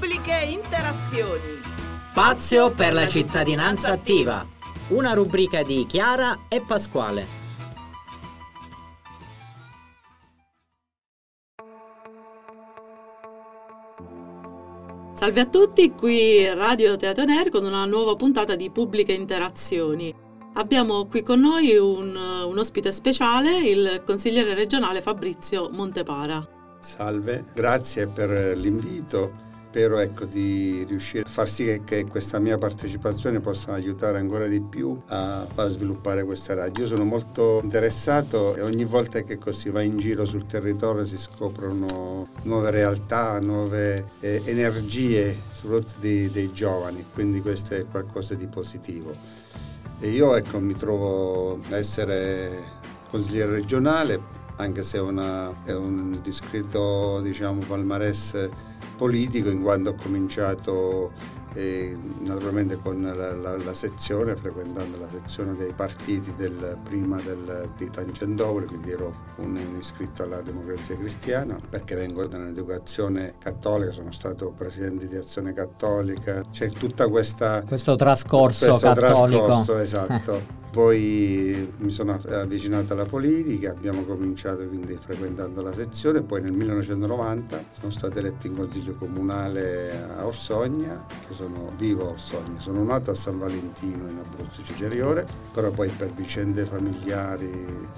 Pubbliche interazioni. Spazio per la cittadinanza attiva. Una rubrica di Chiara e Pasquale. Salve a tutti, qui Radio Teatro Ner con una nuova puntata di Pubbliche Interazioni. Abbiamo qui con noi un, un ospite speciale, il consigliere regionale Fabrizio Montepara. Salve, grazie per l'invito. Spero ecco, di riuscire a far sì che, che, questa mia partecipazione possa aiutare ancora di più a far sviluppare questa radio. Io sono molto interessato e ogni volta che si va in giro sul territorio si scoprono nuove realtà, nuove eh, energie, soprattutto dei, dei giovani, quindi questo è qualcosa di positivo. E io ecco, mi trovo a essere consigliere regionale, anche se una, è un discreto diciamo, palmarès politico in quanto ho cominciato eh, naturalmente con la, la, la, sezione, frequentando la sezione dei partiti del, prima del, di Tangentopoli, quindi ero un iscritto alla Democrazia Cristiana, perché vengo da un'educazione cattolica, sono stato presidente di Azione Cattolica, c'è tutta questa... Questo trascorso questo cattolico. Trascorso, esatto. Poi mi sono avvicinato alla politica, abbiamo cominciato quindi frequentando la sezione, poi nel 1990 sono stato eletto in consiglio comunale a Orsogna, che sono vivo a Orsogna, sono nato a San Valentino in Abruzzo Ciceriore, però poi per vicende familiari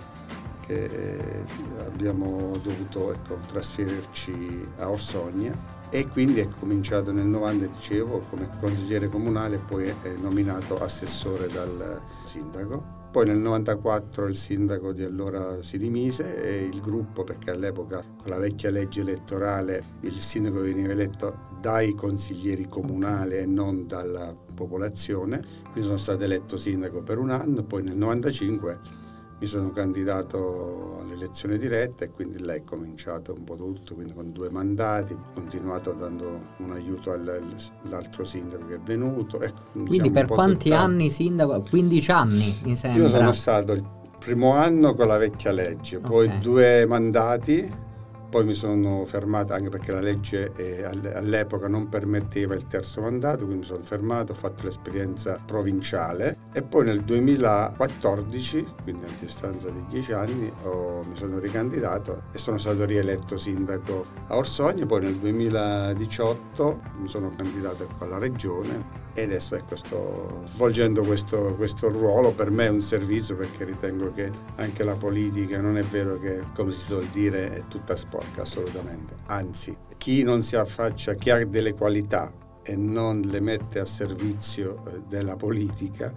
che eh, abbiamo dovuto ecco, trasferirci a Orsogna e quindi è cominciato nel 90, dicevo, come consigliere comunale e poi è nominato assessore dal sindaco. Poi nel 94 il sindaco di allora si dimise e il gruppo, perché all'epoca con la vecchia legge elettorale il sindaco veniva eletto dai consiglieri comunali e non dalla popolazione, quindi sono stato eletto sindaco per un anno, poi nel 95 mi sono candidato all'elezione diretta e quindi lei è cominciato un po' tutto, quindi con due mandati, continuato dando un aiuto all'altro sindaco che è venuto. Ecco, quindi diciamo per quanti tutta... anni sindaco? 15 anni mi sembra. Io sono stato il primo anno con la vecchia legge, poi okay. due mandati poi mi sono fermato anche perché la legge eh, all'epoca non permetteva il terzo mandato, quindi mi sono fermato, ho fatto l'esperienza provinciale. E poi nel 2014, quindi a distanza di dieci anni, ho, mi sono ricandidato e sono stato rieletto sindaco a Orsogna, poi nel 2018 mi sono candidato alla regione e adesso ecco, sto svolgendo questo, questo, ruolo, per me è un servizio perché ritengo che anche la politica non è vero che, come si suol dire, è tutta sporca, assolutamente. Anzi, chi non si affaccia, chi ha delle qualità e non le mette a servizio eh, della politica,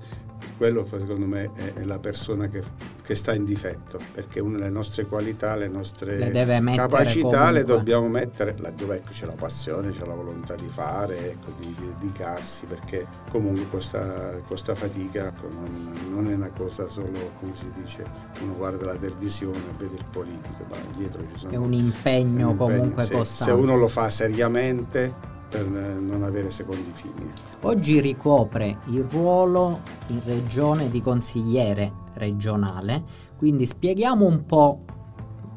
quello secondo me è, la persona che, che, sta in difetto, perché una delle nostre qualità, le nostre le capacità comunque. le dobbiamo mettere laddove ecco, c'è la passione, c'è la volontà di fare, ecco, di, di, dedicarsi, perché comunque questa, questa fatica ecco, non, non, è una cosa solo, come si dice, uno guarda la televisione e vede il politico, ma dietro ci sono... È un impegno, un impegno comunque se, costante. Se uno lo fa seriamente per non avere secondi fini. Oggi ricopre il ruolo in regione di consigliere regionale, quindi spieghiamo un po'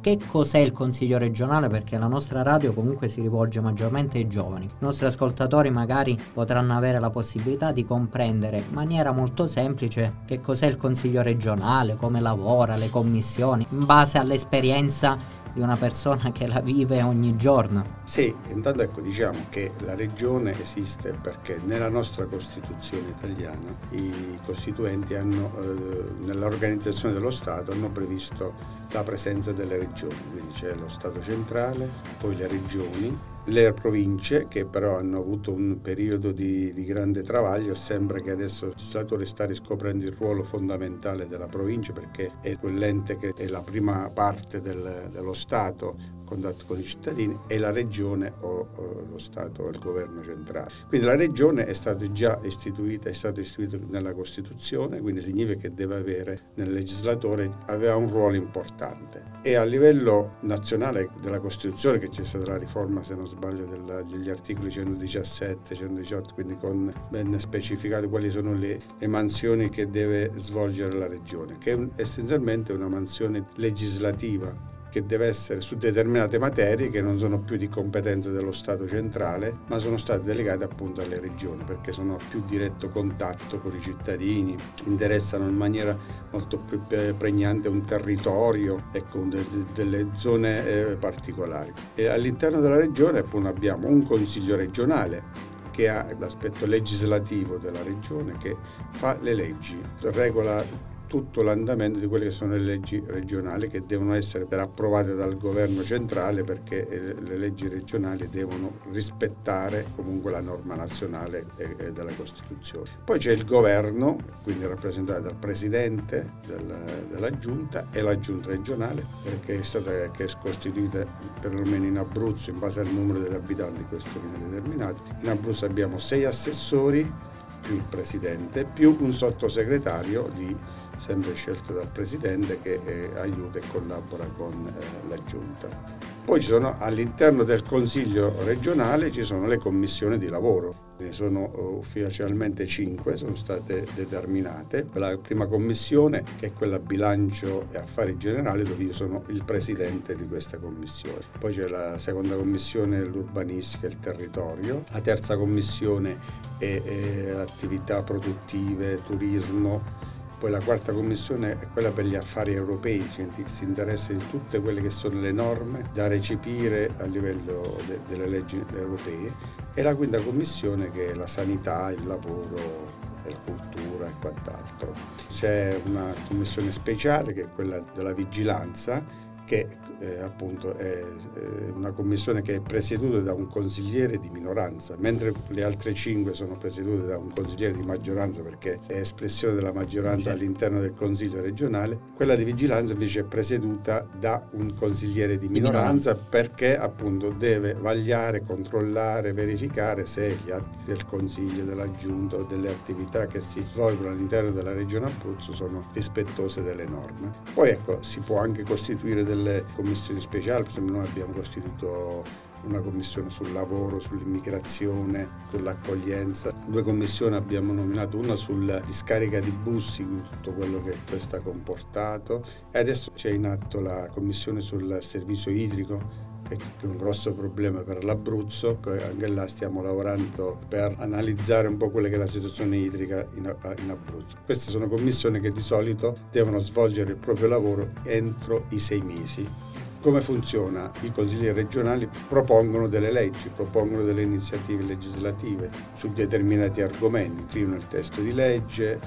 che cos'è il consiglio regionale perché la nostra radio comunque si rivolge maggiormente ai giovani. I nostri ascoltatori magari potranno avere la possibilità di comprendere in maniera molto semplice che cos'è il consiglio regionale, come lavora, le commissioni, in base all'esperienza di una persona che la vive ogni giorno. Sì, intanto ecco diciamo che la regione esiste perché nella nostra Costituzione italiana i costituenti hanno, eh, nell'organizzazione dello Stato hanno previsto la presenza delle regioni, quindi c'è lo Stato centrale, poi le regioni, le province che però hanno avuto un periodo di, di, grande travaglio, sembra che adesso il legislatore sta riscoprendo il ruolo fondamentale della provincia perché è quell'ente che è la prima parte del, dello Stato contatto con i cittadini e la regione o, o lo Stato o il governo centrale. Quindi la regione è stata già istituita, è stata istituita nella Costituzione, quindi significa che deve avere nel legislatore, aveva un ruolo importante. E a livello nazionale della Costituzione, che c'è stata la riforma, se non sbaglio, della, degli articoli 117, 118, quindi con ben specificate quali sono le, le mansioni che deve svolgere la regione, che è un, essenzialmente una mansione legislativa che deve essere su determinate materie che non sono più di competenza dello Stato centrale, ma sono state delegate appunto alle regioni perché sono a più diretto contatto con i cittadini, interessano in maniera molto più pregnante un territorio e con de- delle zone eh, particolari. E all'interno della regione appunto abbiamo un consiglio regionale che ha l'aspetto legislativo della regione che fa le leggi, regola tutto l'andamento di quelle che sono le leggi regionali che devono essere approvate dal governo centrale perché eh, le leggi regionali devono rispettare comunque la norma nazionale e della Costituzione. Poi c'è il governo, quindi rappresentato dal presidente della, della giunta e la giunta regionale che è stata che è costituita perlomeno in Abruzzo in base al numero degli abitanti, questo viene determinato. In Abruzzo abbiamo sei assessori più il presidente più un sottosegretario di sempre scelto dal Presidente che eh, aiuta e collabora con eh, la Giunta. Poi ci sono all'interno del Consiglio regionale ci sono le commissioni di lavoro, ne sono eh, ufficialmente cinque, sono state determinate. La prima commissione che è quella bilancio e affari generali dove io sono il presidente di questa commissione. Poi c'è la seconda commissione l'urbanistica e il territorio, la terza commissione è, è attività produttive, turismo, poi la quarta commissione è quella per gli affari europei, che si interessa di tutte quelle che sono le norme da recepire a livello de- delle leggi europee. E la quinta commissione che è la sanità, il lavoro, la cultura e quant'altro. C'è una commissione speciale che è quella della vigilanza che eh, appunto è eh, una commissione che è presieduta da un consigliere di minoranza, mentre le altre cinque sono presiedute da un consigliere di maggioranza perché è espressione della maggioranza all'interno del consiglio regionale, quella di vigilanza invece è presieduta da un consigliere di minoranza perché appunto deve vagliare, controllare, verificare se gli atti del consiglio, della giunta o delle attività che si svolgono all'interno della regione Abruzzo sono rispettose delle norme. Poi ecco, si può anche costituire delle delle commissioni speciali, noi abbiamo costituito una commissione sul lavoro, sull'immigrazione, sull'accoglienza. Due commissioni abbiamo nominato, una sulla discarica di bussi, quindi tutto quello che questo ha comportato e adesso c'è in atto la commissione sul servizio idrico che è un grosso problema per l'Abruzzo, anche là stiamo lavorando per analizzare un po' quella che è la situazione idrica in Abruzzo. Queste sono commissioni che di solito devono svolgere il proprio lavoro entro i sei mesi come funziona? I consigli regionali propongono delle leggi, propongono delle iniziative legislative su determinati argomenti, scrivono il testo di legge,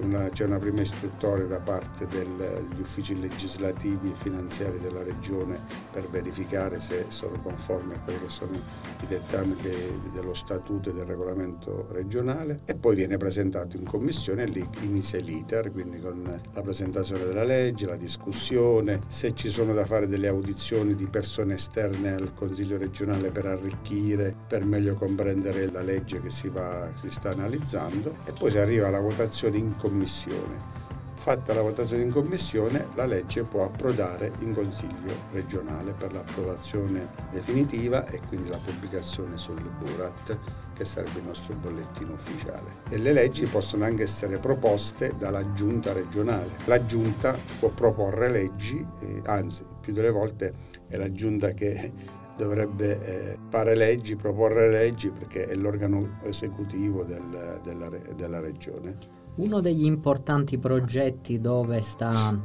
una, c'è una prima istruttoria da parte degli uffici legislativi e finanziari della regione per verificare se sono conformi a quelli che sono i dettami de, dello statuto e del regolamento regionale e poi viene presentato in commissione e lì inizia l'iter, quindi con la presentazione della legge, la discussione, se ci sono da fare delle audizioni di persone esterne al Consiglio regionale per arricchire, per meglio comprendere la legge che si, va, si sta analizzando e poi si arriva alla votazione in commissione. Fatta la votazione in commissione, la legge può approdare in Consiglio regionale per l'approvazione definitiva e quindi la pubblicazione sul Burat, che sarebbe il nostro bollettino ufficiale. E le leggi possono anche essere proposte dalla giunta regionale. La giunta può proporre leggi, eh, anzi, più delle volte è la giunta che dovrebbe eh, fare leggi, proporre leggi perché è l'organo esecutivo del, della, della regione. Uno degli importanti progetti dove sta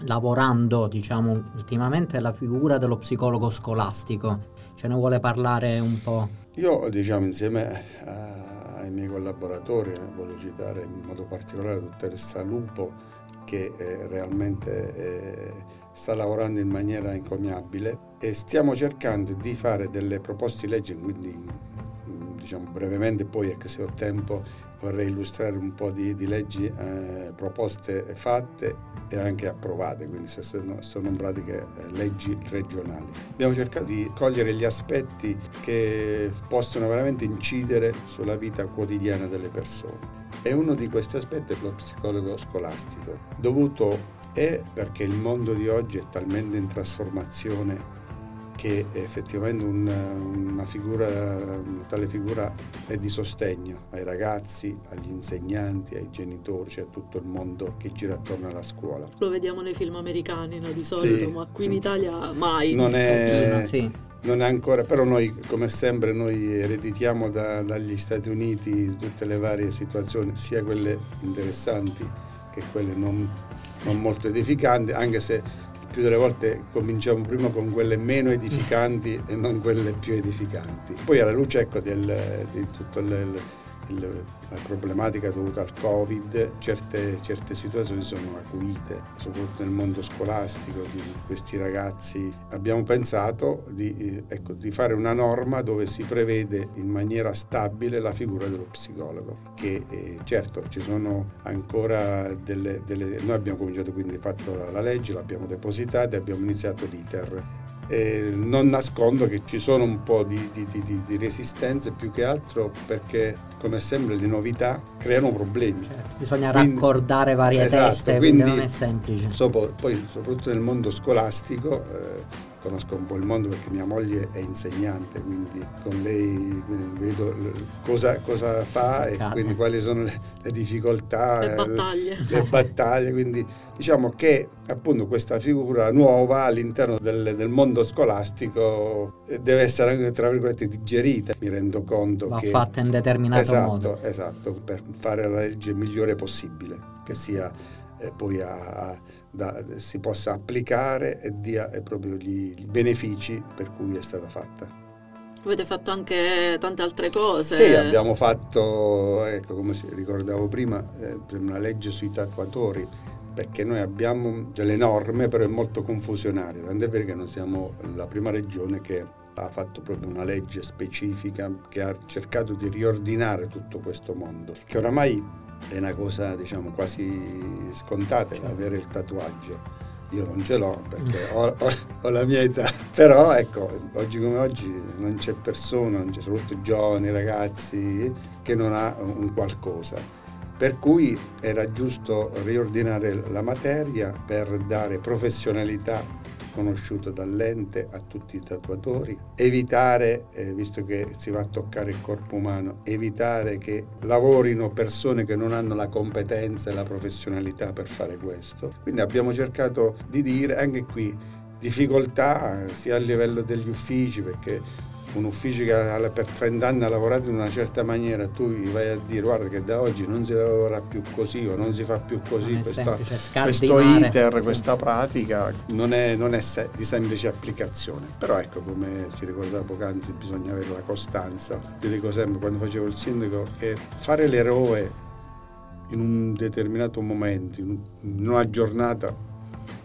lavorando, diciamo, ultimamente è la figura dello psicologo scolastico. Ce ne vuole parlare un po'? Io, diciamo, insieme ai miei collaboratori, voglio citare in modo particolare la dottoressa Lupo, che eh, realmente eh, sta lavorando in maniera incommiabile e stiamo cercando di fare delle proposte di legge, quindi diciamo brevemente, poi ecco, se ho tempo vorrei illustrare un po' di, di leggi eh, proposte fatte e anche approvate, quindi sono, sono in pratica eh, leggi regionali. Abbiamo cercato di cogliere gli aspetti che possono veramente incidere sulla vita quotidiana delle persone. E uno di questi aspetti è lo psicologo scolastico, dovuto è perché il mondo di oggi è talmente in trasformazione che effettivamente un, una figura, una tale figura è di sostegno ai ragazzi, agli insegnanti, ai genitori, cioè a tutto il mondo che gira attorno alla scuola. Lo vediamo nei film americani no, di solito, Sì. ma qui in Italia mai. Non è, sì. non è ancora, però noi come sempre noi ereditiamo da- dagli Stati Uniti tutte le varie situazioni, sia quelle interessanti che quelle non, non molto edificanti, anche se più delle volte cominciamo prima con quelle meno edificanti e non quelle più edificanti. Poi alla luce ecco, del- di il- il- la problematica dovuta al Covid, certe, certe situazioni sono acuite, soprattutto nel mondo scolastico di questi ragazzi. Abbiamo pensato di, eh, ecco, di fare una norma dove si prevede in maniera stabile la figura dello psicologo, che eh, certo ci sono ancora delle, delle... Noi abbiamo cominciato quindi, fatto la, la legge, l'abbiamo depositata e abbiamo iniziato l'iter. Eh, non nascondo che ci sono un po' di, di- di- di- resistenze più che altro perché come sempre le novità creano problemi. Certo, Bisogna Quindi- raccordare varie Esatto, teste, quindi, quindi- non è semplice. Sopo- poi soprattutto nel mondo scolastico, eh, conosco un po' il mondo perché mia moglie è insegnante, quindi con lei vedo cosa, cosa fa e quindi quali sono le, le difficoltà, Le eh, battaglie. le battaglie, quindi diciamo che appunto questa figura nuova all'interno del, del mondo scolastico deve essere anche tra virgolette digerita, mi rendo conto Va che fatta in determinato esatto, modo. esatto, per fare la legge migliore possibile, che sia eh, poi a- a- da- si possa applicare e dia proprio gli, i benefici per cui è stata fatta. Avete fatto anche tante altre cose. Sì, abbiamo fatto, ecco, come ricordavo prima, eh, una legge sui tatuatori, perché noi abbiamo delle norme, però è molto confusionaria, tant'è vero che noi siamo la prima regione che ha fatto proprio una legge specifica che ha cercato di riordinare tutto questo mondo, che oramai è una cosa, diciamo, quasi scontata, avere il tatuaggio. Io non ce l'ho perché ho, ho- ho la mia età, però ecco, oggi come oggi non c'è persona, non c'è soprattutto giovani, ragazzi, che non ha un qualcosa. Per cui era giusto riordinare la materia per dare professionalità conosciuta dall'ente a tutti i tatuatori, evitare, eh, visto che si va a toccare il corpo umano, evitare che lavorino persone che non hanno la competenza e la professionalità per fare questo. Quindi abbiamo cercato di dire anche qui difficoltà eh, sia a livello degli uffici perché un ufficio che per 30 anni ha lavorato in una certa maniera, tu gli vai a dire guarda che da oggi non si lavora più così o non si fa più così, questa, questo iter, questa pratica non è, non è se- di semplice applicazione. Però ecco, come si ricordava poc'anzi, bisogna avere la costanza. Io dico sempre quando facevo il sindaco che fare l'eroe in un determinato momento, in una giornata,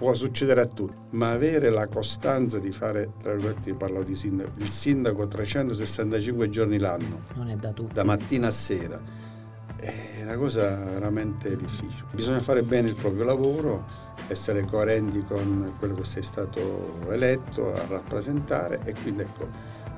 può succedere a tutti, ma avere la costanza di fare, tra virgolette, parlo di sindaco, il sindaco 365 giorni l'anno, Non è da tutti. da mattina a sera, è una cosa veramente difficile. Bisogna fare bene il proprio lavoro, essere coerenti con quello che sei stato eletto a rappresentare e quindi ecco,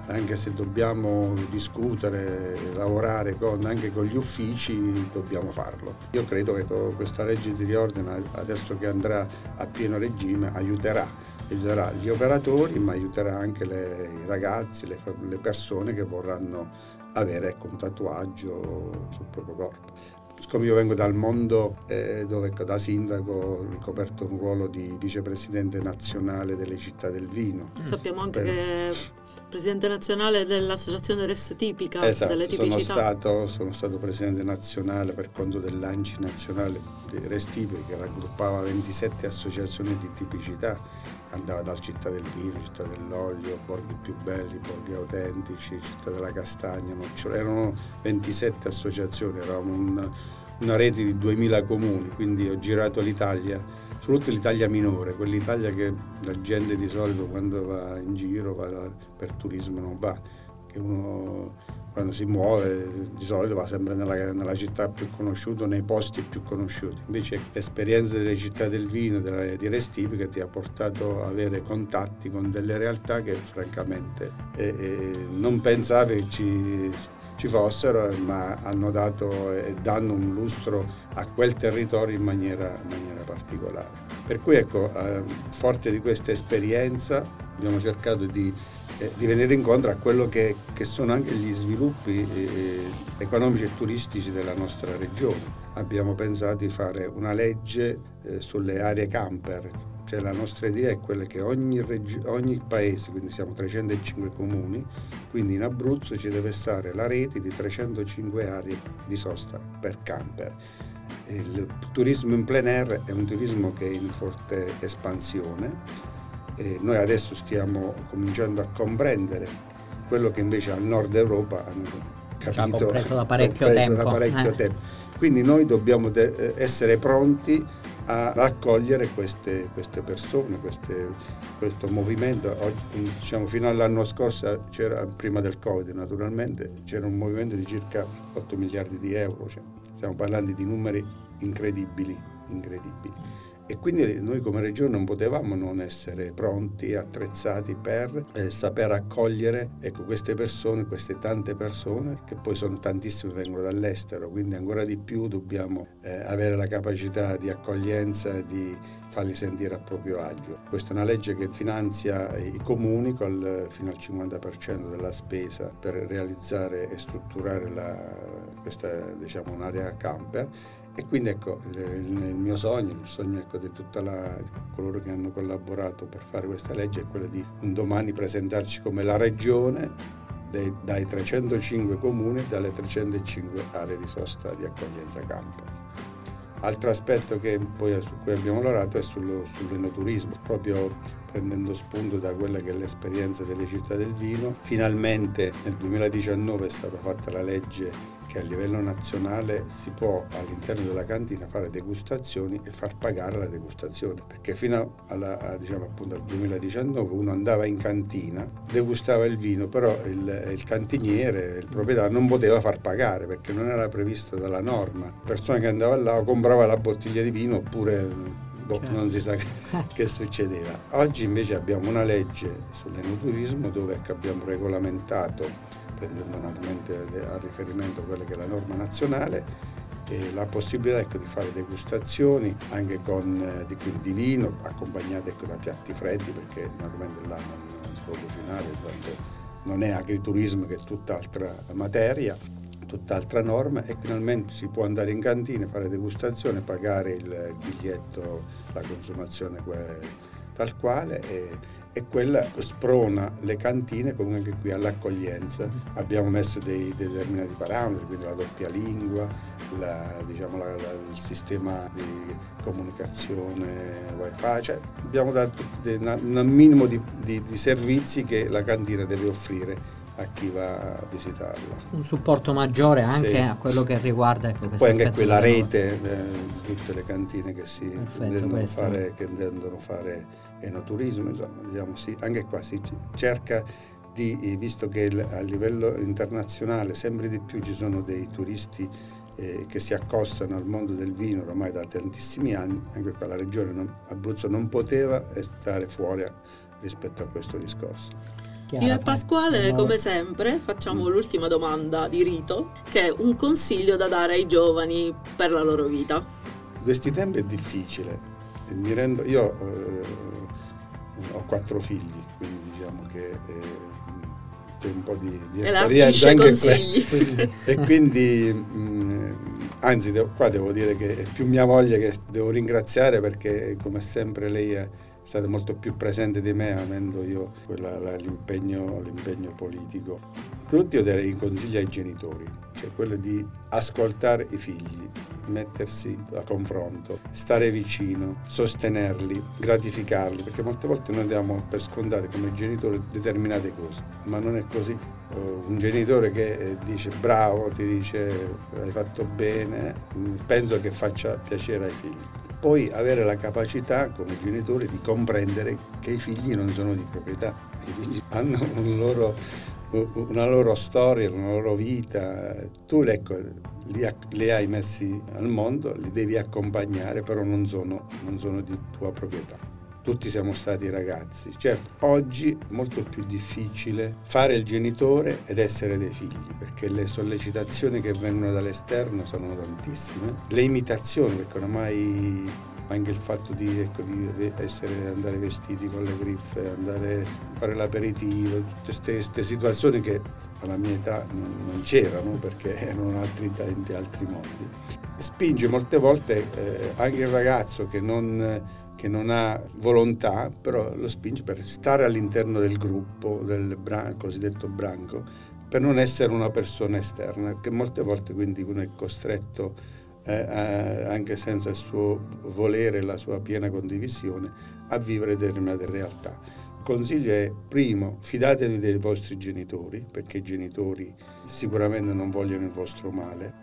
anche se dobbiamo discutere, lavorare con- anche con gli uffici, dobbiamo farlo. Io credo che questa legge di riordino, adesso che andrà a pieno regime, aiuterà, aiuterà gli operatori, ma aiuterà anche le- i ragazzi, le, le persone che vorranno avere ecco, un tatuaggio sul proprio corpo. Siccome io vengo dal mondo eh, dove da sindaco ho ricoperto un ruolo di vicepresidente nazionale delle città del vino, Sappiamo anche Bene. che è presidente nazionale dell'associazione Res Tipica, Esatto, delle sono tipicità. stato, sono stato presidente nazionale per conto dell'ANCI nazionale di Restipi che raggruppava 27 associazioni di tipicità, andava dal Città del Vino, Città dell'Olio, Borghi più belli, Borghi autentici, Città della Castagna, Nocciola, erano 27 associazioni, eravamo un- una rete di 2000 comuni, quindi ho girato l'Italia, soprattutto l'Italia minore, quell'Italia che la gente di solito quando va in giro va per turismo non va, che uno quando si muove di solito va sempre nella, nella città più conosciuta, nei posti più conosciuti. Invece l'esperienza delle città del vino, della, di Restipica ti ha portato ad avere contatti con delle realtà che francamente eh, eh, non pensavi ci, ci fossero, ma hanno dato e danno un lustro a quel territorio in maniera, in maniera particolare. Per cui ecco, eh, forte di questa esperienza abbiamo cercato di, eh, di, venire incontro a quello che, che sono anche gli sviluppi eh, economici e turistici della nostra regione. Abbiamo pensato di fare una legge eh, sulle aree camper, cioè la nostra idea è quella che ogni, regi- ogni, paese, quindi siamo 305 comuni, quindi in Abruzzo ci deve stare la rete di 305 aree di sosta per camper. Il turismo in plein air è un turismo che è in forte espansione e noi adesso stiamo cominciando a comprendere quello che invece al nord Europa hanno capito da parecchio, tempo. Da parecchio eh. tempo. Quindi noi dobbiamo de- essere pronti a raccogliere queste, queste persone, queste, questo movimento. Oggi, diciamo, fino all'anno scorso, prima del Covid naturalmente, c'era un movimento di circa 8 miliardi di euro, cioè, stiamo parlando di numeri incredibili, incredibili. E quindi noi come regione non potevamo non essere pronti attrezzati per eh, saper accogliere ecco, queste persone, queste tante persone, che poi sono tantissime vengono dall'estero, quindi ancora di più dobbiamo eh, avere la capacità di accoglienza e di farli sentire a proprio agio. Questa è una legge che finanzia i comuni col, fino al 50% della spesa per realizzare e strutturare la, questa diciamo, un'area camper e quindi ecco, il, il, mio sogno, il sogno ecco, di tutti coloro che hanno collaborato per fare questa legge è quello di un domani presentarci come la regione dei, dai 305 comuni e dalle 305 aree di sosta di accoglienza camper. Altro aspetto che poi su cui abbiamo lavorato è sullo, sull'enoturismo, proprio prendendo spunto da quella che è l'esperienza delle città del vino. Finalmente nel 2019 è stata fatta la legge che a livello nazionale si può all'interno della cantina fare degustazioni e far pagare la degustazione, perché fino alla, a, diciamo, appunto, al 2019 uno andava in cantina, degustava il vino, però il, il cantiniere, il proprietario non poteva far pagare perché non era previsto dalla norma. La persona che andava là comprava la bottiglia di vino oppure boh, certo. non si sa che, che, succedeva. Oggi invece abbiamo una legge sull'enoturismo dove abbiamo regolamentato prendendo naturalmente a riferimento quella che è la norma nazionale, la possibilità ecco, di fare degustazioni anche con eh, di, di vino accompagnate ecco, da piatti freddi perché naturalmente là non, non si può cucinare, non è agriturismo che è tutt'altra materia, tutt'altra norma e finalmente si può andare in cantina, fare degustazione, pagare il biglietto, la consumazione tal quale e, e quella sprona le cantine comunque anche qui all'accoglienza. Abbiamo messo dei, dei determinati parametri, quindi la doppia lingua, la, diciamo, la, la, il sistema di comunicazione wifi, cioè abbiamo dato un minimo di, di, di servizi che la cantina deve offrire a chi va a visitarla. Un supporto maggiore anche sì. a quello che riguarda ecco, Poi anche quella rete eh, di tutte le cantine che si intendono fare, che intendono fare enoturismo, insomma, diciamo sì, anche qua si cerca di, visto che a livello internazionale sempre di più ci sono dei turisti eh, che si accostano al mondo del vino ormai da tantissimi anni, anche qua la regione non, Abruzzo non poteva stare fuori rispetto a questo discorso. Chiaro. Io e Pasquale, come sempre, facciamo l'ultima domanda di rito, che è un consiglio da dare ai giovani per la loro vita. In questi tempi è difficile. Mi rendo, io eh, ho quattro figli, quindi diciamo che eh, c'è un po' di, di esperienza anche consigli. e quindi mh, mm, anzi devo, qua devo dire che è più mia moglie che devo ringraziare perché come sempre lei è stata molto più presente di me avendo io quella, l'impegno, l'impegno politico. Innanzitutto io darei un consiglio ai genitori, cioè quello di ascoltare i figli, mettersi a confronto, stare vicino, sostenerli, gratificarli, perché molte volte noi diamo per scontare come genitori determinate cose, ma non è così. Un genitore che eh, dice bravo, ti dice hai fatto bene, penso che faccia piacere ai figli poi avere la capacità come genitori di comprendere che i figli non sono di proprietà, i figli hanno un loro, una loro storia, una loro vita, tu ecco, li, li, hai messi al mondo, li devi accompagnare, però non sono, non sono di tua proprietà. Tutti siamo stati ragazzi. Certo, oggi è molto più difficile fare il genitore ed essere dei figli, perché le sollecitazioni che vengono dall'esterno sono tantissime, le imitazioni, perché oramai anche il fatto di, ecco, di essere, andare vestiti con le griffe, andare a fare l'aperitivo, tutte queste situazioni che alla mia età non, non c'erano perché erano altri tempi, altri mondi. Spinge molte volte eh, anche il ragazzo che non che non ha volontà, però lo spinge per stare all'interno del gruppo, del bran- cosiddetto branco, per non essere una persona esterna, che molte volte quindi uno è costretto, eh, a, anche senza il suo volere la sua piena condivisione, a vivere determinate realtà. Il consiglio è, primo, fidatevi dei vostri genitori, perché i genitori sicuramente non vogliono il vostro male,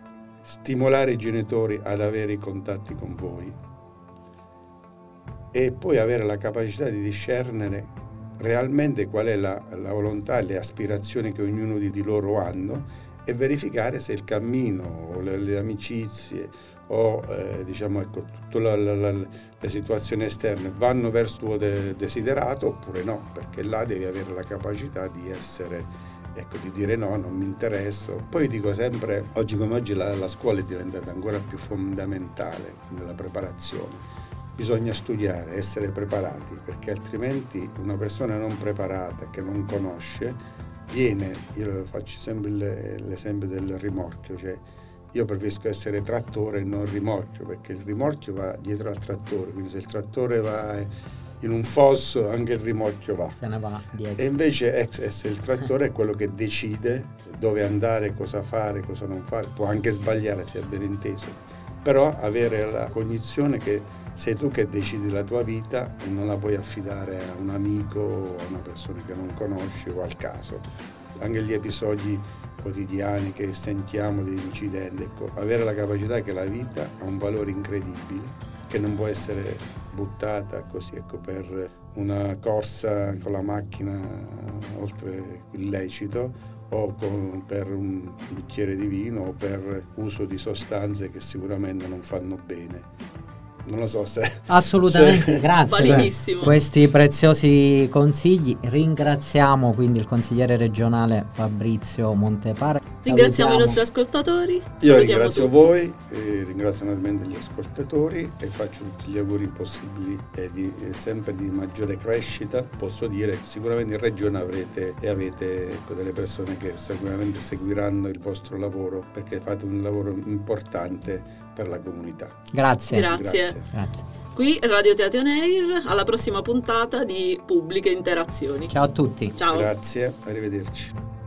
stimolare i genitori ad avere i contatti con voi, e poi avere la capacità di discernere realmente qual è la, la volontà e le aspirazioni che ognuno di, di, loro hanno e verificare se il cammino o le, le amicizie o eh, diciamo ecco, tutte le situazioni esterne vanno verso il tuo de- desiderato oppure no, perché là devi avere la capacità di essere, ecco, di dire no, non mi interesso. Poi dico sempre, oggi come oggi la, la scuola è diventata ancora più fondamentale nella preparazione bisogna studiare, essere preparati, perché altrimenti una persona non preparata, che non conosce, viene, io faccio sempre l'esempio del rimorchio, cioè io preferisco essere trattore e non rimorchio, perché il rimorchio va dietro al trattore, quindi se il trattore va in un fosso anche il rimorchio va. Se ne va dietro. E invece essere il trattore è quello che decide dove andare, cosa fare, cosa non fare, può anche sbagliare, sia ben inteso però avere la cognizione che sei tu che decidi la tua vita e non la puoi affidare a un amico o a una persona che non conosci o al caso. Anche gli episodi quotidiani che sentiamo di incidenti, ecco, avere la capacità che la vita ha un valore incredibile, che non può essere buttata così ecco, per una corsa con la macchina oltre il lecito o con, per un bicchiere di vino o per uso di sostanze che sicuramente non fanno bene. Non lo so se... Assolutamente, se... grazie Validissimo. questi preziosi consigli. Ringraziamo quindi il consigliere regionale Fabrizio Montepare. Ringraziamo i nostri ascoltatori. Io ringrazio tutti. voi, ringrazio naturalmente gli ascoltatori e faccio tutti gli auguri possibili e, di, e sempre di maggiore crescita. Posso dire sicuramente in regione avrete e avete ecco, delle persone che sicuramente seguiranno il vostro lavoro perché fate un lavoro importante per la comunità. Grazie. Grazie. Grazie. Grazie. Qui Radio Teatro Air, alla prossima puntata di Pubbliche Interazioni. Ciao a tutti. Ciao. Grazie, arrivederci.